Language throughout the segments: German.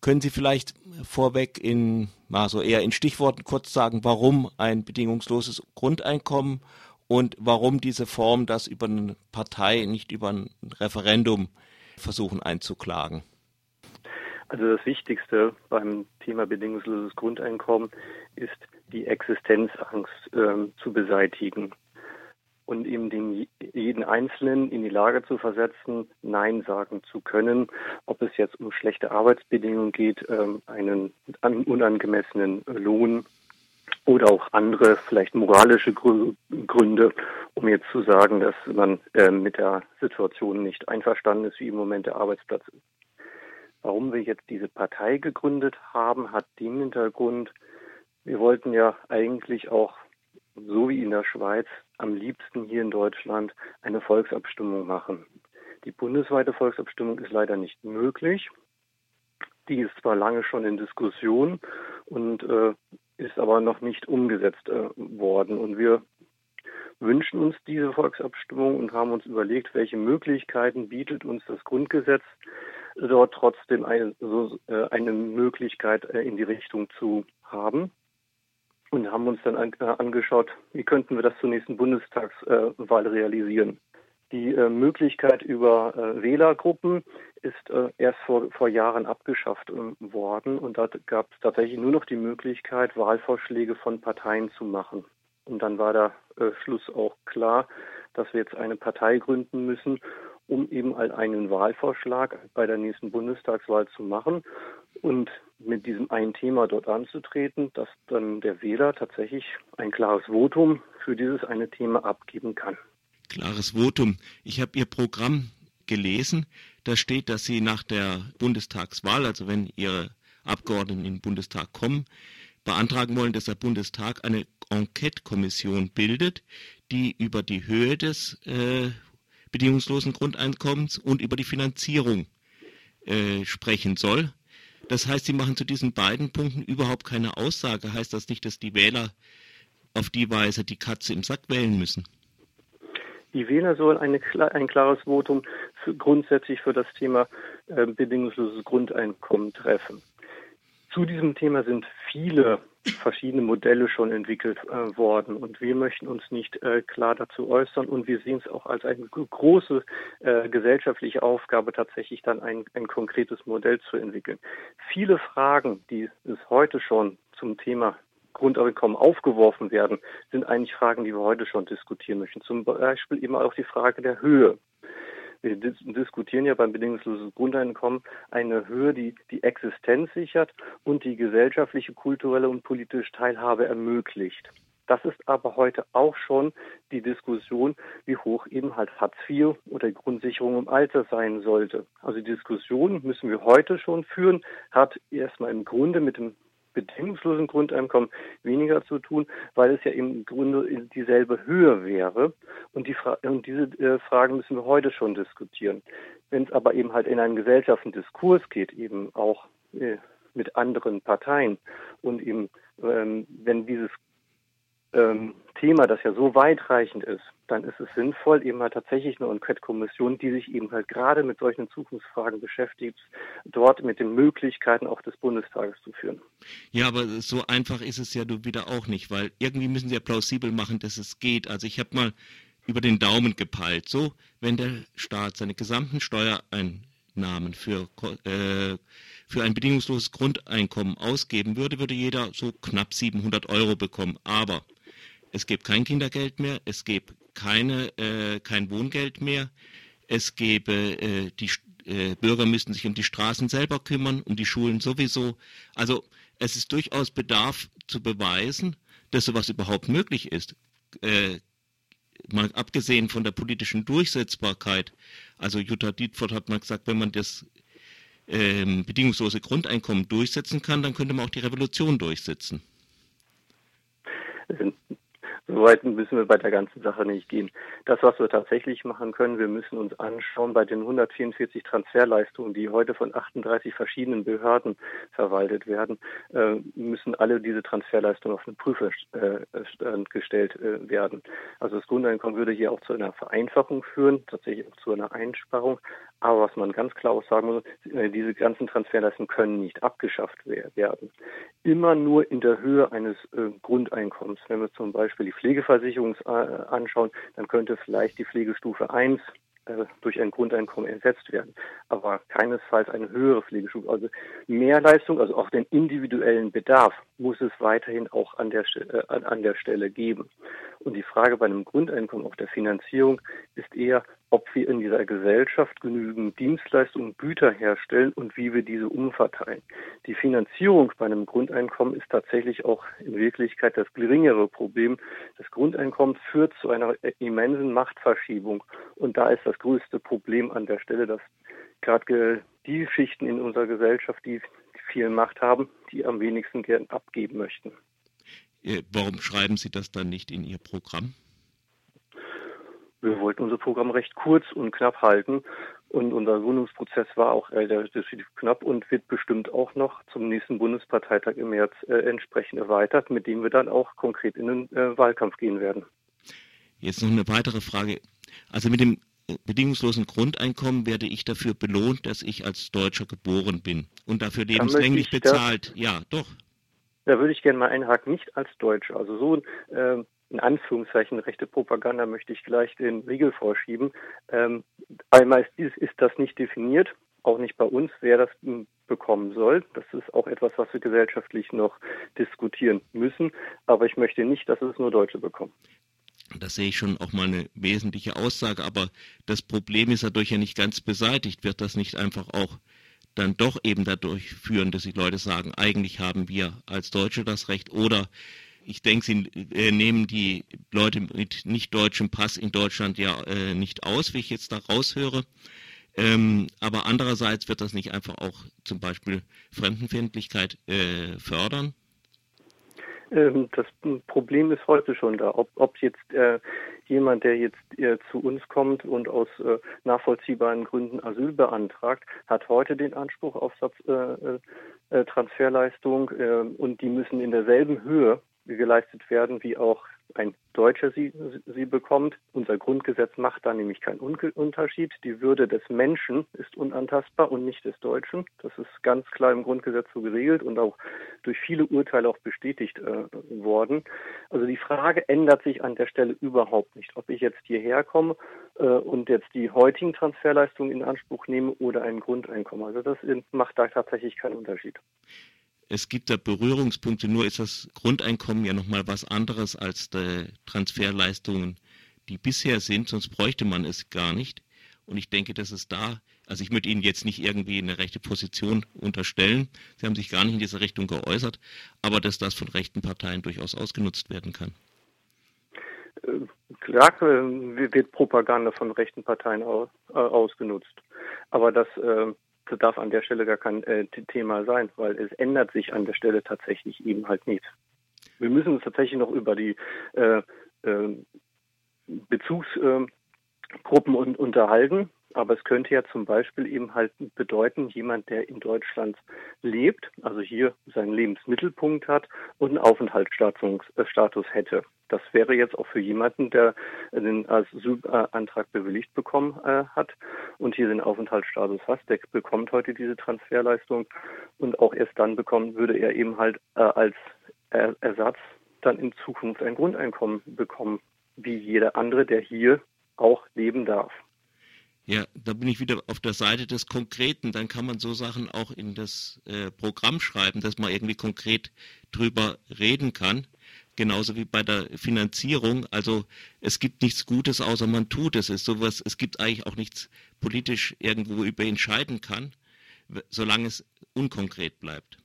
Können Sie vielleicht vorweg in, also eher in Stichworten kurz sagen, warum ein bedingungsloses Grundeinkommen und warum diese Form das über eine Partei, nicht über ein Referendum versuchen einzuklagen? Also das Wichtigste beim Thema bedingungsloses Grundeinkommen ist die Existenzangst äh, zu beseitigen und eben den jeden Einzelnen in die Lage zu versetzen, Nein sagen zu können, ob es jetzt um schlechte Arbeitsbedingungen geht, ähm, einen unangemessenen Lohn oder auch andere, vielleicht moralische Gründe, um jetzt zu sagen, dass man äh, mit der Situation nicht einverstanden ist, wie im Moment der Arbeitsplatz ist. Warum wir jetzt diese Partei gegründet haben, hat den Hintergrund, wir wollten ja eigentlich auch so wie in der Schweiz, am liebsten hier in Deutschland eine Volksabstimmung machen. Die bundesweite Volksabstimmung ist leider nicht möglich. Die ist zwar lange schon in Diskussion und äh, ist aber noch nicht umgesetzt äh, worden. Und wir wünschen uns diese Volksabstimmung und haben uns überlegt, welche Möglichkeiten bietet uns das Grundgesetz, dort trotzdem eine, so, äh, eine Möglichkeit äh, in die Richtung zu haben und haben uns dann an, äh, angeschaut, wie könnten wir das zur nächsten Bundestagswahl realisieren. Die äh, Möglichkeit über äh, Wählergruppen ist erst vor, vor Jahren abgeschafft äh, worden und da gab es tatsächlich nur noch die Möglichkeit, Wahlvorschläge von Parteien zu machen. Und dann war der Schluss auch klar, dass wir jetzt eine Partei gründen müssen, um eben einen Wahlvorschlag bei der nächsten Bundestagswahl zu machen und mit diesem einen Thema dort anzutreten, dass dann der Wähler tatsächlich ein klares Votum für dieses eine Thema abgeben kann. Klares Votum. Ich habe Ihr Programm gelesen. Da steht, dass Sie nach der Bundestagswahl, also wenn Ihre Abgeordneten in den Bundestag kommen, beantragen wollen, dass der Bundestag eine Enquete-Kommission bildet, die über die Höhe des äh, bedingungslosen Grundeinkommens und über die Finanzierung äh, sprechen soll. Das heißt, Sie machen zu diesen beiden Punkten überhaupt keine Aussage. Heißt das nicht, dass die Wähler auf die Weise die Katze im Sack wählen müssen? Die Wähler sollen eine, ein klares Votum für, grundsätzlich für das Thema äh, bedingungsloses Grundeinkommen treffen. Zu diesem Thema sind viele verschiedene Modelle schon entwickelt äh, worden und wir möchten uns nicht äh, klar dazu äußern und wir sehen es auch als eine große äh, gesellschaftliche Aufgabe, tatsächlich dann ein, ein konkretes Modell zu entwickeln. Viele Fragen, die es heute schon zum Thema Grundeinkommen aufgeworfen werden, sind eigentlich Fragen, die wir heute schon diskutieren möchten. Zum Beispiel eben auch die Frage der Höhe wir diskutieren ja beim bedingungslosen Grundeinkommen eine Höhe, die die Existenz sichert und die gesellschaftliche, kulturelle und politische Teilhabe ermöglicht. Das ist aber heute auch schon die Diskussion, wie hoch eben halt Hartz IV oder Grundsicherung im Alter sein sollte. Also die Diskussion müssen wir heute schon führen, hat erstmal im Grunde mit dem bedingungslosen Grundeinkommen weniger zu tun, weil es ja im Grunde dieselbe Höhe wäre. Und, die Fra und diese äh, Fragen müssen wir heute schon diskutieren. Wenn es aber eben halt in einen gesellschaftlichen Diskurs geht, eben auch äh, mit anderen Parteien und eben, ähm, wenn dieses ähm, Thema, das ja so weitreichend ist, dann ist es sinnvoll, eben halt tatsächlich eine Enquete-Kommission, die sich eben halt gerade mit solchen Zukunftsfragen beschäftigt, dort mit den Möglichkeiten auch des Bundestages zu führen. Ja, aber so einfach ist es ja wieder auch nicht, weil irgendwie müssen sie ja plausibel machen, dass es geht. Also ich habe mal über den Daumen gepeilt. So, wenn der Staat seine gesamten Steuereinnahmen für, äh, für ein bedingungsloses Grundeinkommen ausgeben würde, würde jeder so knapp 700 Euro bekommen. Aber es gibt kein Kindergeld mehr, es gibt keine, äh, kein Wohngeld mehr, es gäbe äh, die äh, Bürger müssten sich um die Straßen selber kümmern, um die Schulen sowieso. Also es ist durchaus Bedarf zu beweisen, dass sowas überhaupt möglich ist. Äh, mal abgesehen von der politischen Durchsetzbarkeit. Also Jutta Dietfurt hat mal gesagt, wenn man das ähm, bedingungslose Grundeinkommen durchsetzen kann, dann könnte man auch die Revolution durchsetzen so weit müssen wir bei der ganzen Sache nicht gehen. Das, was wir tatsächlich machen können, wir müssen uns anschauen, bei den 144 Transferleistungen, die heute von 38 verschiedenen Behörden verwaltet werden, äh, müssen alle diese Transferleistungen auf den Prüfstand gestellt äh, werden. Also das Grundeinkommen würde hier auch zu einer Vereinfachung führen, tatsächlich auch zu einer Einsparung. Aber was man ganz klar auch sagen muss, äh, diese ganzen Transferleistungen können nicht abgeschafft werden. Immer nur in der Höhe eines Grundeinkommens. Wenn wir zum Beispiel die Pflegeversicherung äh, anschauen, dann könnte vielleicht die Pflegestufe 1 äh, durch ein Grundeinkommen ersetzt werden, aber keinesfalls eine höhere Pflegestufe. Also mehr Leistung, also auf den individuellen Bedarf, muss es weiterhin auch an der, äh, an der Stelle geben. Und die Frage bei einem Grundeinkommen auf der Finanzierung ist eher, ob wir in dieser Gesellschaft genügend Dienstleistungen, Güter herstellen und wie wir diese umverteilen. Die Finanzierung bei einem Grundeinkommen ist tatsächlich auch in Wirklichkeit das geringere Problem. Das Grundeinkommen führt zu einer immensen Machtverschiebung. Und da ist das größte Problem an der Stelle, dass gerade die Schichten in unserer Gesellschaft, die viel Macht haben, die am wenigsten gern abgeben möchten. Äh, warum schreiben Sie das dann nicht in Ihr Programm? wir wollten unser Programm recht kurz und knapp halten. Und unser Gründungsprozess war auch relativ knapp und wird bestimmt auch noch zum nächsten Bundesparteitag im März äh, entsprechend erweitert, mit dem wir dann auch konkret in den äh, Wahlkampf gehen werden. Jetzt noch eine weitere Frage. Also mit dem bedingungslosen Grundeinkommen werde ich dafür belohnt, dass ich als Deutscher geboren bin und dafür lebenslänglich bezahlt. Ja, doch. Da würde ich gerne mal einhaken, nicht als Deutscher. Also so äh, in Anführungszeichen rechte Propaganda möchte ich gleich den Riegel vorschieben. Ähm, einmal ist, ist das nicht definiert, auch nicht bei uns, wer das bekommen soll. Das ist auch etwas, was wir gesellschaftlich noch diskutieren müssen. Aber ich möchte nicht, dass es nur Deutsche bekommen. Das sehe ich schon auch mal eine wesentliche Aussage. Aber das Problem ist dadurch ja nicht ganz beseitigt. Wird das nicht einfach auch dann doch eben dadurch führen, dass die Leute sagen, eigentlich haben wir als Deutsche das Recht oder ich denke, sie äh, nehmen die Leute mit nicht deutschem Pass in Deutschland ja äh, nicht aus, wie ich jetzt da raushöre. Ähm, aber andererseits wird das nicht einfach auch zum Beispiel Fremdenfeindlichkeit äh, fördern? Ähm, das Problem ist heute schon da. Ob, ob jetzt äh, jemand, der jetzt äh, zu uns kommt und aus äh, nachvollziehbaren Gründen Asyl beantragt, hat heute den Anspruch auf Satz, äh, äh, Transferleistung und die müssen in derselben Höhe geleistet werden, wie auch ein Deutscher sie, sie bekommt. Unser Grundgesetz macht da nämlich keinen Unterschied. Die Würde des Menschen ist unantastbar und nicht des Deutschen. Das ist ganz klar im Grundgesetz so geregelt und auch durch viele Urteile auch bestätigt äh, worden. Also die Frage ändert sich an der Stelle überhaupt nicht, ob ich jetzt hierher komme äh, und jetzt die heutigen Transferleistungen in Anspruch nehme oder ein Grundeinkommen. Also das macht da tatsächlich keinen Unterschied es gibt da Berührungspunkte, nur ist das Grundeinkommen ja nochmal was anderes als die Transferleistungen, die bisher sind, sonst bräuchte man es gar nicht. Und ich denke, dass es da, also ich möchte Ihnen jetzt nicht irgendwie eine rechte Position unterstellen, Sie haben sich gar nicht in diese Richtung geäußert, aber dass das von rechten Parteien durchaus ausgenutzt werden kann. Äh, klar äh, wird Propaganda von rechten Parteien äh, ausgenutzt. Aber das darf an der Stelle gar kein äh, Thema sein, weil es ändert sich an der Stelle tatsächlich eben halt nichts. Wir müssen uns tatsächlich noch über die äh, äh, Bezugsgruppen un unterhalten. Aber es könnte ja zum Beispiel eben halt bedeuten, jemand, der in Deutschland lebt, also hier seinen Lebensmittelpunkt hat und einen Aufenthaltsstatus äh, hätte. Das wäre jetzt auch für jemanden, der den Asylantrag bewilligt bekommen äh, hat und hier den Aufenthaltsstatus hat, der bekommt heute diese Transferleistung und auch erst dann bekommen würde er eben halt äh, als er Ersatz dann in Zukunft ein Grundeinkommen bekommen, wie jeder andere, der hier auch leben darf. Ja, da bin ich wieder auf der Seite des Konkreten. Dann kann man so Sachen auch in das äh, Programm schreiben, dass man irgendwie konkret drüber reden kann. Genauso wie bei der Finanzierung. Also es gibt nichts Gutes, außer man tut es. Es, sowas, es gibt eigentlich auch nichts politisch irgendwo über entscheiden kann, solange es unkonkret bleibt.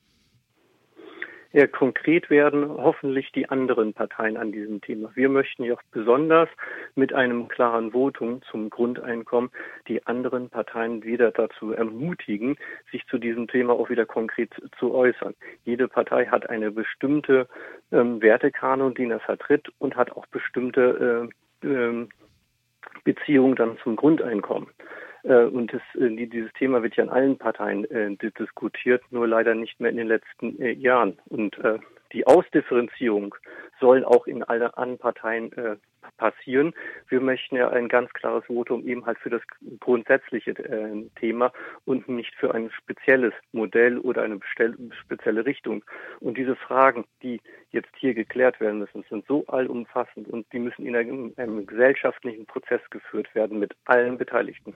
Eher konkret werden hoffentlich die anderen Parteien an diesem Thema. Wir möchten ja besonders mit einem klaren Votum zum Grundeinkommen die anderen Parteien wieder dazu ermutigen, sich zu diesem Thema auch wieder konkret zu äußern. Jede Partei hat eine bestimmte ähm, Wertekanon, die er vertritt und hat auch bestimmte äh, äh, Beziehungen dann zum Grundeinkommen. Äh, und das, äh, dieses Thema wird ja in allen Parteien äh, diskutiert, nur leider nicht mehr in den letzten Jahren. Und die Ausdifferenzierung soll auch in allen anderen Parteien passieren. Wir möchten ja ein ganz klares Votum eben halt für das grundsätzliche äh, Thema und nicht für ein spezielles Modell oder eine spezielle Richtung. Und diese Fragen, die jetzt hier geklärt werden müssen, sind so allumfassend und die müssen in einem, einem gesellschaftlichen Prozess geführt werden mit allen Beteiligten.